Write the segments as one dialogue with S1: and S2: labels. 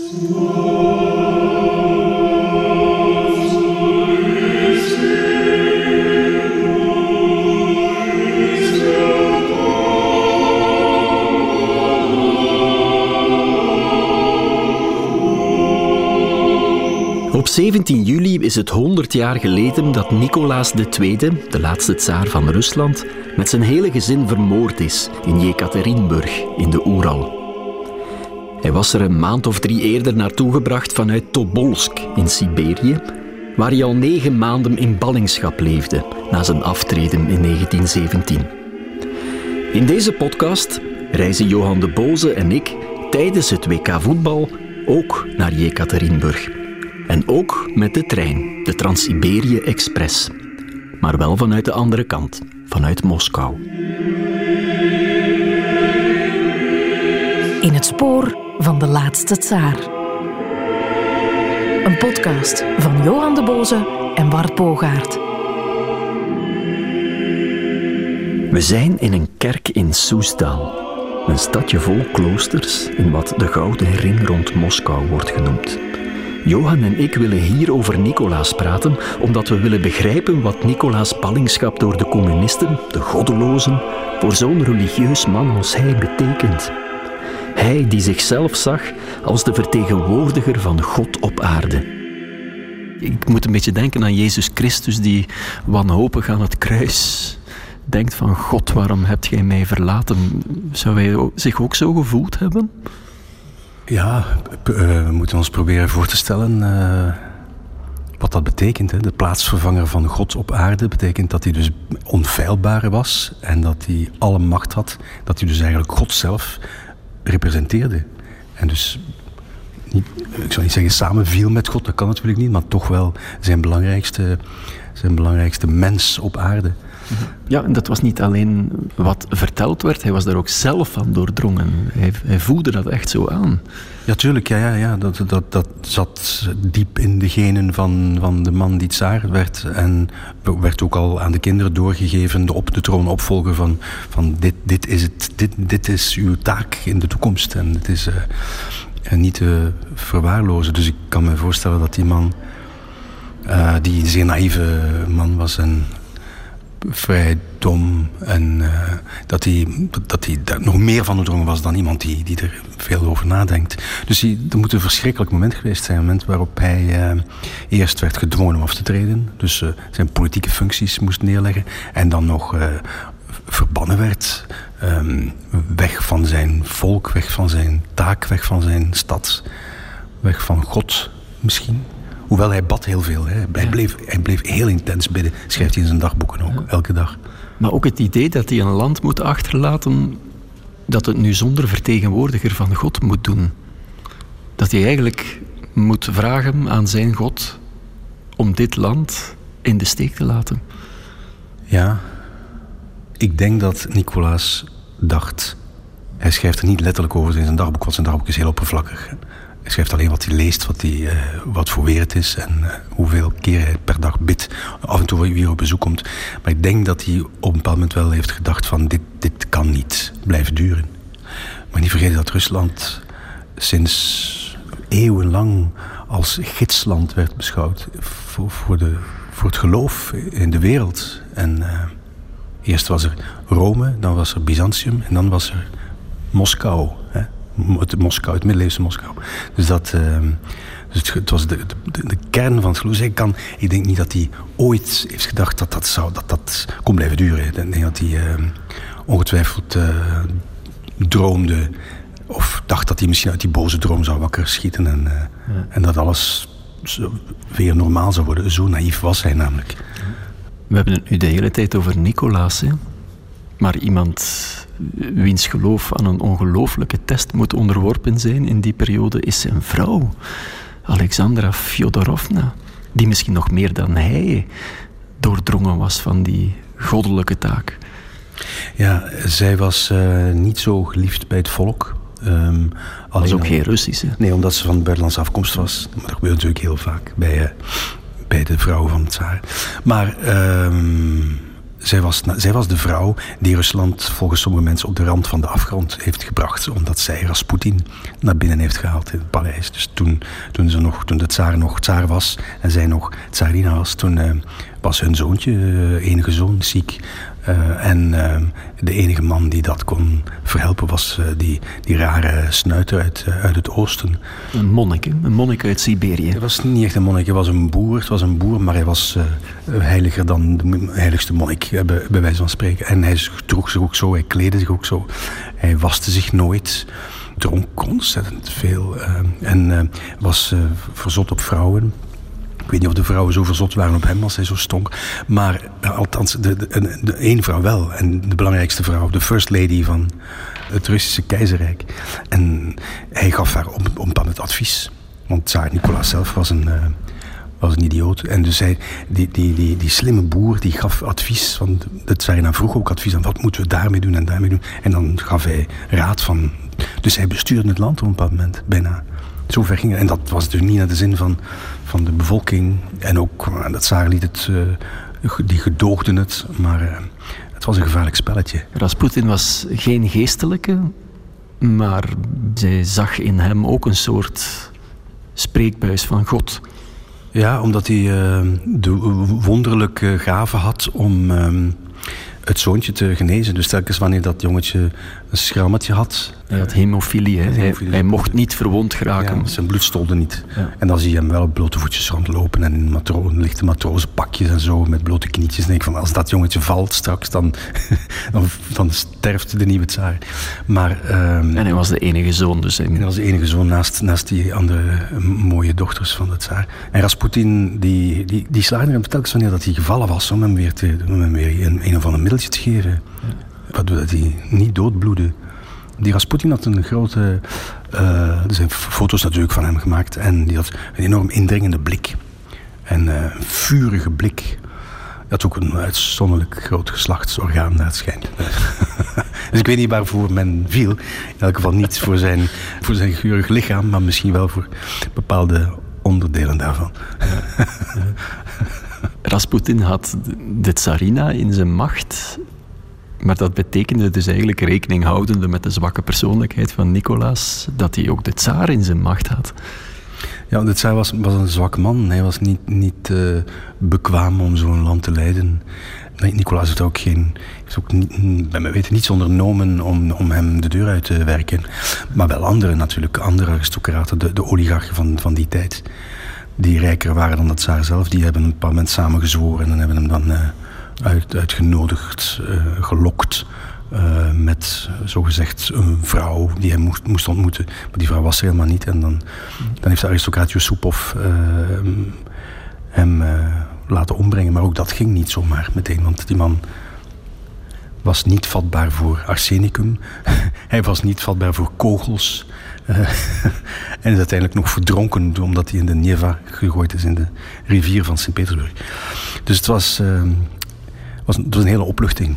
S1: Op 17 juli is het 100 jaar geleden dat Nicolaas II, de laatste tsaar van Rusland, met zijn hele gezin vermoord is in Jekaterinburg in de Oeral. Hij was er een maand of drie eerder naartoe gebracht vanuit Tobolsk in Siberië, waar hij al negen maanden in ballingschap leefde na zijn aftreden in 1917. In deze podcast reizen Johan de Boze en ik tijdens het WK voetbal ook naar Jekaterinburg. En ook met de trein, de Trans-Siberië Express. Maar wel vanuit de andere kant, vanuit Moskou.
S2: In het spoor van de laatste tsaar. Een podcast van Johan de Boze en Bart Bogaert.
S1: We zijn in een kerk in Soesdal. Een stadje vol kloosters in wat de Gouden Ring rond Moskou wordt genoemd. Johan en ik willen hier over Nicolaas praten, omdat we willen begrijpen wat Nicolaas ballingschap door de communisten, de goddelozen, voor zo'n religieus man als hij betekent. Hij die zichzelf zag als de vertegenwoordiger van God op aarde. Ik moet een beetje denken aan Jezus Christus die wanhopig aan het kruis denkt van God, waarom hebt gij mij verlaten? Zou hij zich ook zo gevoeld hebben?
S3: Ja, we moeten ons proberen voor te stellen uh, wat dat betekent. Hè. De plaatsvervanger van God op aarde betekent dat hij dus onfeilbaar was en dat hij alle macht had. Dat hij dus eigenlijk God zelf representeerde. En dus, niet, ik zou niet zeggen samenviel met God, dat kan natuurlijk niet, maar toch wel zijn belangrijkste, zijn belangrijkste mens op aarde.
S1: Ja, en dat was niet alleen wat verteld werd, hij was daar ook zelf van doordrongen. Hij, hij voelde dat echt zo aan.
S3: Ja, tuurlijk. Ja, ja, ja. Dat, dat, dat zat diep in de genen van, van de man die tsaar werd. En werd ook al aan de kinderen doorgegeven, de op de troon opvolger van, van dit, dit, is het, dit, dit is uw taak in de toekomst. En het is uh, niet te verwaarlozen. Dus ik kan me voorstellen dat die man, uh, die een zeer naïeve man was en vrij dom. En uh, dat hij, dat hij daar nog meer van doordrongen was dan iemand die, die er veel over nadenkt. Dus hij, er moet een verschrikkelijk moment geweest zijn. Een moment waarop hij uh, eerst werd gedwongen om af te treden. Dus uh, zijn politieke functies moest neerleggen. En dan nog verbannen werd. Um, weg van zijn volk, weg van zijn taak, weg van zijn stad. Weg van God misschien. Hoewel hij bad heel veel. Hè. Hij, bleef, hij bleef heel intens bidden, schrijft hij in zijn dagboeken ook, elke dag.
S1: Maar ook het idee dat hij een land moet achterlaten dat het nu zonder vertegenwoordiger van God moet doen. Dat hij eigenlijk moet vragen aan zijn God om dit land in de steek te laten.
S3: Ja, ik denk dat Nicolaas dacht. Hij schrijft er niet letterlijk over in zijn dagboek, want zijn dagboek is heel oppervlakkig. Hij schrijft alleen wat hij leest, wat, hij, uh, wat voor weer het is en uh, hoeveel keer hij per dag bidt. Af en toe wie op bezoek komt. Maar ik denk dat hij op een bepaald moment wel heeft gedacht van dit, dit kan niet blijven duren. Maar niet vergeten dat Rusland sinds eeuwenlang als gidsland werd beschouwd voor, voor, de, voor het geloof in de wereld. En uh, eerst was er Rome, dan was er Byzantium en dan was er Moskou. Hè? Het Moskou, het middeleeuwse Moskou. Dus dat. Uh, dus het, was de, de, de, kern van het geloof. Ik, kan, ik denk niet dat hij ooit heeft gedacht dat dat, zou, dat, dat kon blijven duren. Ik denk dat hij uh, ongetwijfeld uh, droomde. Of dacht dat hij misschien uit die boze droom zou wakker schieten. En, ja. en dat alles weer normaal zou worden. Zo naïef was hij namelijk.
S1: We hebben het nu de hele tijd over Nicolaas. Hè? Maar iemand wiens geloof aan een ongelooflijke test moet onderworpen zijn in die periode, is zijn vrouw, Alexandra Fyodorovna, die misschien nog meer dan hij doordrongen was van die goddelijke taak.
S3: Ja, zij was uh, niet zo geliefd bij het volk. Um,
S1: was ook geen Russische.
S3: Nee, omdat ze van buitenlandse afkomst was. Maar dat gebeurt natuurlijk heel vaak bij, uh, bij de vrouwen van het tsaar. Maar um, zij was, zij was de vrouw die Rusland volgens sommige mensen op de rand van de afgrond heeft gebracht. Omdat zij Rasputin naar binnen heeft gehaald in het paleis. Dus toen, toen, ze nog, toen de tsaar nog tsaar was en zij nog tsarina was, toen uh, was hun zoontje, uh, enige zoon, ziek. Uh, en de enige man die dat kon verhelpen was die, die rare snuiter uit, uit het oosten.
S1: Een monnik, een monnik uit Siberië.
S3: Hij was niet echt een monnik, hij was een boer. Het was een boer, maar hij was heiliger dan de heiligste monnik, bij, bij wijze van spreken. En hij droeg zich ook zo, hij kleedde zich ook zo. Hij waste zich nooit dronk ontzettend veel en was verzot op vrouwen. Ik weet niet of de vrouwen zo verzot waren op hem als hij zo stonk. Maar uh, althans, de, de, de, één vrouw wel. En de belangrijkste vrouw, de first lady van het Russische keizerrijk. En hij gaf haar op het advies. Want Tsaar Nicolaas zelf was een, uh, was een idioot. En dus hij, die, die, die, die slimme boer die gaf advies. Want de tsarina vroeg ook advies aan wat moeten we daarmee doen en daarmee doen. En dan gaf hij raad van... Dus hij bestuurde het land op een bepaald moment, bijna. Zo ver ging. En dat was dus niet naar de zin van van de bevolking. En ook, eh, dat zagen liet het, uh, die gedoogden het, maar uh, het was een gevaarlijk spelletje.
S1: Rasputin was geen geestelijke, maar zij zag in hem ook een soort spreekbuis van God.
S3: Ja, omdat hij uh, de wonderlijke gave had om het zoontje te genezen. Dus telkens wanneer dat jongetje een schrammetje had.
S1: Hij had hemofilie, hè? Hij, hij, mocht niet verwond geraken.
S3: Ja, zijn bloed stolde niet. Ja. En dan zie je hem wel op blote voetjes rondlopen en in matro lichte matrozenpakjes en zo, met blote knietjes. En denk van, als dat jongetje valt straks, dan, dan, dan sterft de nieuwe tsaar. Maar, um,
S1: en hij was de enige zoon dus.
S3: Hij was de enige zoon naast, naast die andere mooie dochters van de tsaar. En Rasputin, die, die, die slaagde hem telkens wanneer dat hij gevallen was, om hem weer, te, om hem weer een, een of ander middeltje te geven. Waardoor dat hij niet doodbloedde. Die Rasputin had een grote... Uh, er zijn foto's natuurlijk van hem gemaakt. En die had een enorm indringende blik. En uh, een vurige blik. Hij had ook een uitzonderlijk groot geslachtsorgaan, naar het schijnt. dus ik weet niet waarvoor men viel. In elk geval niet voor zijn, voor zijn geurig lichaam, maar misschien wel voor bepaalde onderdelen daarvan.
S1: Rasputin had de tsarina in zijn macht maar dat betekende dus eigenlijk rekening houdende met de zwakke persoonlijkheid van Nicolaas, dat hij ook de tsaar in zijn macht had.
S3: Ja, de tsaar was, was een zwak man. Hij was niet, niet uh, bekwaam om zo'n land te leiden. Nicolaas heeft ook geen, heeft ook niet, bij mij weten niets ondernomen om, om hem de deur uit te werken. Maar wel anderen natuurlijk, andere aristocraten, de, de oligarchen van, van die tijd. Die rijker waren dan de tsaar zelf, die hebben een paar mensen samengezworen en hebben hem dan... Uh, uit, uitgenodigd, uh, gelokt. Uh, met zogezegd een vrouw die hij moest, moest, ontmoeten. Maar die vrouw was er helemaal niet. En dan, dan heeft de aristocraat Yusupov uh, hem laten ombrengen. Maar ook dat ging niet zomaar meteen. Want die man was niet vatbaar voor arsenicum. hij was niet vatbaar voor kogels. en is uiteindelijk nog verdronken omdat hij in de Neva gegooid is in de rivier van Sint-Petersburg. Dus het was was, het was een hele opluchting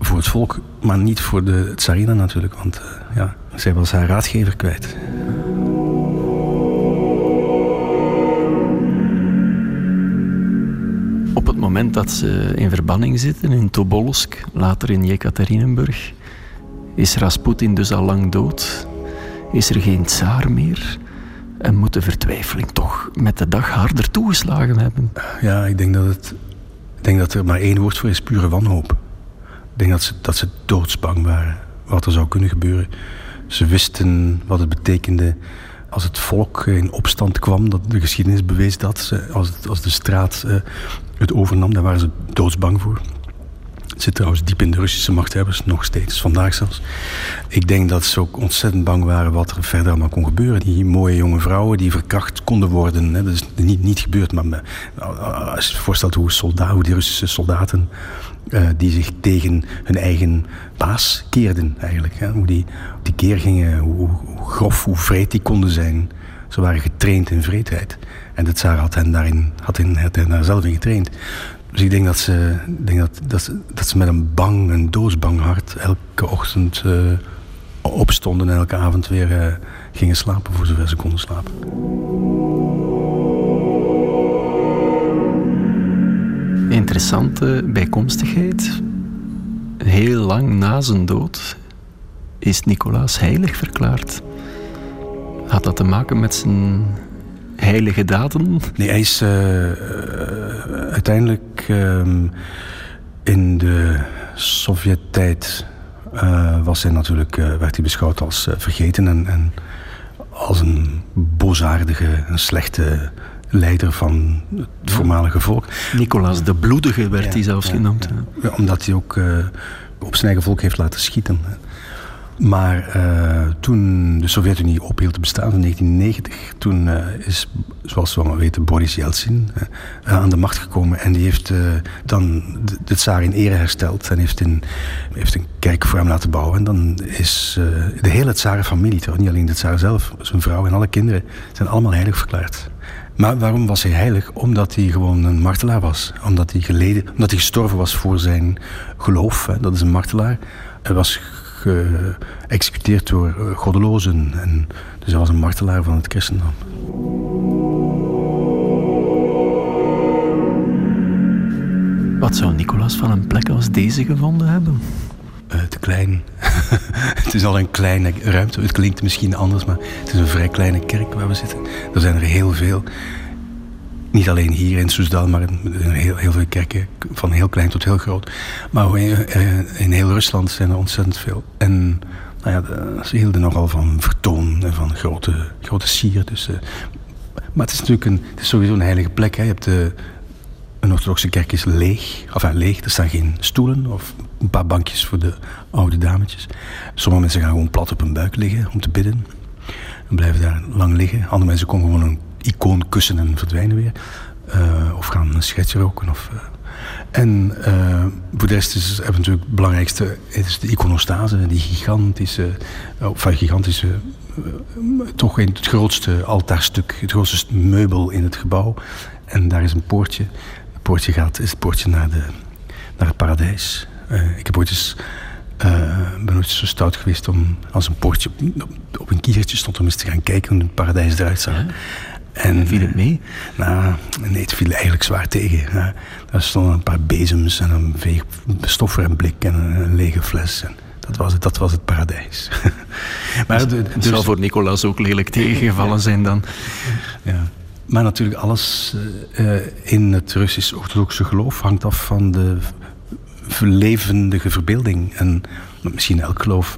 S3: voor het volk, maar niet voor de tsarina natuurlijk, want uh, ja, zij was haar raadgever kwijt.
S1: Op het moment dat ze in verbanning zitten in Tobolsk, later in Jekaterinenburg, is Rasputin dus al lang dood. Is er geen tsaar meer? En moet de vertwijfeling toch met de dag harder toegeslagen hebben?
S3: Ja, ik denk dat het denk dat er maar één woord voor is, pure wanhoop. Ik denk dat ze, dat ze doodsbang waren wat er zou kunnen gebeuren. Ze wisten wat het betekende als het volk in opstand kwam. Dat de geschiedenis bewees dat. Als, het, als de straat uh, het overnam, daar waren ze doodsbang voor. Zit trouwens diep in de Russische machthebbers, nog steeds, vandaag zelfs. Ik denk dat ze ook ontzettend bang waren wat er verder allemaal kon gebeuren. Die mooie jonge vrouwen die verkracht konden worden. Hè. Dat is niet, niet gebeurd, maar als je je voorstelt hoe, soldaten, hoe die Russische soldaten... Uh, die zich tegen hun eigen baas keerden, eigenlijk. Hè. Hoe die, die keer gingen, hoe, grof, hoe vreed die konden zijn. Ze waren getraind in vreedheid. En de tsaar had hen, daarin, had hen, had hen daar zelf in getraind. Dus ik denk dat ze, denk dat, dat, ze, dat ze met een bang, een doodsbang hart elke ochtend uh, opstonden en elke avond weer uh, gingen slapen voor zover ze konden slapen.
S1: interessante bijkomstigheid. Heel lang na zijn dood is Nicolaas heilig verklaard. Had dat te maken met zijn heilige daden?
S3: Nee, hij is uh, uiteindelijk ehm, in de Sovjet-tijd uh, was hij natuurlijk, werd hij beschouwd als vergeten en, en, als een boosaardige, een slechte leider van het voormalige volk.
S1: Nicolaas de Bloedige werd hij zelfs genoemd.
S3: Ja, omdat hij ook op zijn eigen volk heeft laten schieten. Maar uh, toen de Sovjet-Unie ophield te bestaan in 1990, toen uh, is, zoals we allemaal weten, Boris Yeltsin uh, aan de macht gekomen. En die heeft dan de, de tsaar in ere hersteld en heeft, in, heeft een kerk voor hem laten bouwen. En dan is de hele tsarenfamilie, niet alleen de tsaar zelf, zijn vrouw en alle kinderen, zijn allemaal heilig verklaard. Maar waarom was hij heilig? Omdat hij gewoon een martelaar was. Omdat hij geleden, omdat hij gestorven was voor zijn geloof. Hè. Dat is een martelaar. Hij was geëxecuteerd door eh, goddelozen. En, dus hij was een martelaar van het christendom.
S1: Wat zou Nicolaas van een plek als deze gevonden hebben?
S3: Uh, te klein. het is al een kleine ruimte. Het klinkt misschien anders, maar het is een vrij kleine kerk waar we zitten. Er zijn er heel veel. Niet alleen hier in Soesdal, maar in heel, heel veel kerken, van heel klein tot heel groot. Maar in, eh, in heel Rusland zijn er ontzettend veel. En nou ja, ze hielden nogal van vertoon en van grote, grote sier. Dus, uh, maar het is natuurlijk een, het is sowieso een heilige plek. Hè. Je hebt de, een orthodoxe kerk is leeg. Enfin, leeg, er staan geen stoelen of een paar bankjes voor de oude dametjes. Sommige mensen gaan gewoon plat op hun buik liggen om te bidden. En blijven daar lang liggen. Andere mensen komen gewoon een icoon kussen en verdwijnen weer. Uh, of gaan een schetje roken. Of, uh. En uh, is het natuurlijk het belangrijkste is de iconostase, die gigantische, of gigantische, toch het grootste altaarstuk, het grootste meubel in het gebouw. En daar is een poortje. Het poortje gaat, is het poortje naar, de, naar het paradijs. ik heb ooit eens ben ooit zo stout geweest om als een poortje op, op, een kiertje stond om eens te gaan kijken hoe het paradijs eruit zag.
S1: En viel het mee?
S3: Nou, nee, het viel eigenlijk zwaar tegen. Ja, daar stonden een paar bezems en een stoffer en blik en een, lege fles. En dat was het, dat was het paradijs.
S1: maar dus, het zal voor Nicolaas ook lelijk tegengevallen zijn dan.
S3: Ja. Maar natuurlijk, alles uh, in het Russisch-orthodoxe geloof hangt af van de levendige verbeelding. En misschien elk geloof.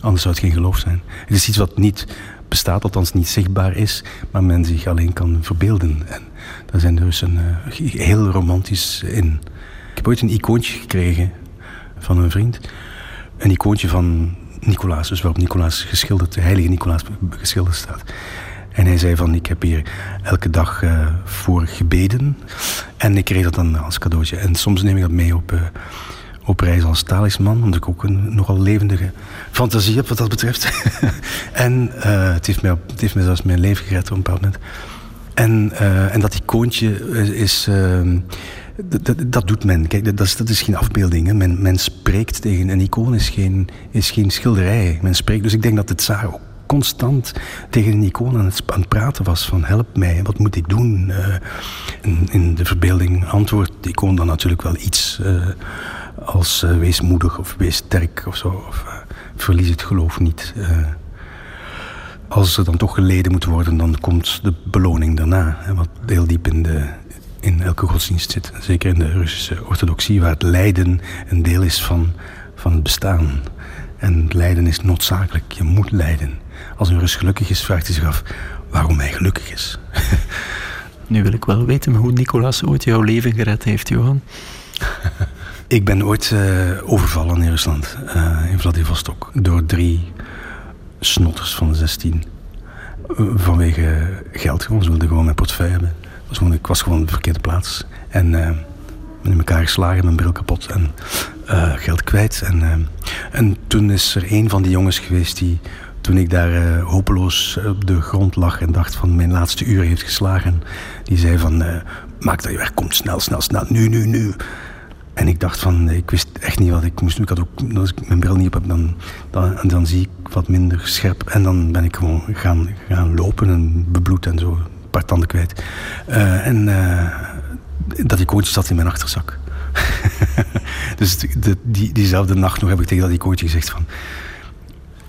S3: Anders zou het geen geloof zijn. Het is iets wat niet bestaat, althans niet zichtbaar is, maar men zich alleen kan verbeelden. En daar zijn de Russen uh, heel romantisch in. Ik heb ooit een icoontje gekregen van een vriend. Een icoontje van Nicolaas, dus waarop Nicolaas geschilderd, de heilige Nicolaas geschilderd staat. En hij zei van, ik heb hier elke dag uh, voor gebeden. En ik kreeg dat dan als cadeautje. En soms neem ik dat mee op... Uh, op reis als talisman, omdat ik ook een nogal levendige fantasie heb wat dat betreft. en uh, het, heeft mij, het heeft mij zelfs mijn leven gered op een bepaald moment. En, uh, en dat icoontje is... Uh, dat, doet men. Kijk, dat is, dat is geen afbeelding. Men, men spreekt tegen... Een icoon is geen, is geen schilderij. Men spreekt. Dus ik denk dat het Tsaar ook constant tegen een icoon aan het, praten was. Van help mij, wat moet ik doen? Uh, in, in, de verbeelding antwoordt de icoon dan natuurlijk wel iets als uh, wees moedig of wees sterk of zo. Of, uh, verlies het geloof niet. Uh, als er dan toch geleden moet worden, dan komt de beloning daarna. Hè, wat heel diep in, de, in elke godsdienst zit. Zeker in de Russische orthodoxie, waar het lijden een deel is van, van het bestaan. En lijden is noodzakelijk. Je moet lijden. Als een Rus gelukkig is, vraagt hij zich af waarom hij gelukkig is.
S1: nu wil ik wel weten hoe Nicolaas ooit jouw leven gered heeft, Johan.
S3: Ik ben ooit uh, overvallen in Rusland, uh, in Vladivostok, door drie snotters van de 16. Uh, eh, vanwege geld gewoon, ze wilden gewoon mijn portefeuille hebben. Ik was gewoon op de verkeerde plaats. En ben in elkaar geslagen, mijn bril kapot en geld kwijt. En, en toen is er een van die jongens geweest die, toen ik daar hopeloos op de grond lag en dacht van mijn laatste uur heeft geslagen, die zei van maak dat je weg komt, snel, snel, snel, nu, nu, nu. En ik dacht van, ik wist echt niet wat ik moest doen. Ik had ook, als ik mijn bril niet op heb, dan, dan, dan zie ik wat minder scherp. En dan ben ik gewoon gaan, gaan lopen en bebloed en zo. Een paar tanden kwijt. Uh, en uh, dat icoontje zat in mijn achterzak. dus de, die, diezelfde nacht nog heb ik tegen dat icoontje gezegd van...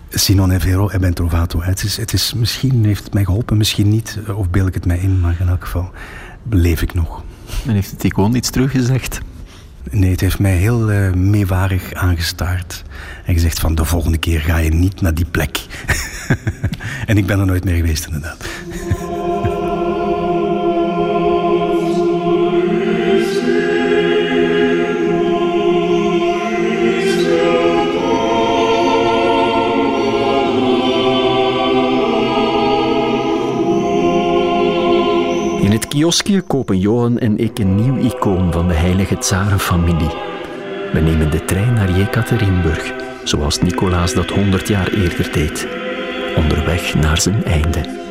S3: Sinon è vero e ben trovato. Het is, het is, misschien heeft het mij geholpen, misschien niet. Of beeld ik het mij in, maar in elk geval leef ik nog.
S1: En heeft het icoon iets teruggezegd?
S3: Nee, het heeft mij heel uh, meewarig aangestaard. En gezegd van de volgende keer ga je niet naar die plek. en ik ben er nooit meer geweest inderdaad.
S1: Kioskje kopen Johan en ik een nieuw icoon van de heilige tsarenfamilie. We nemen de trein naar Jekaterinburg, zoals Nicolaas dat 100 jaar eerder deed. Onderweg naar zijn einde.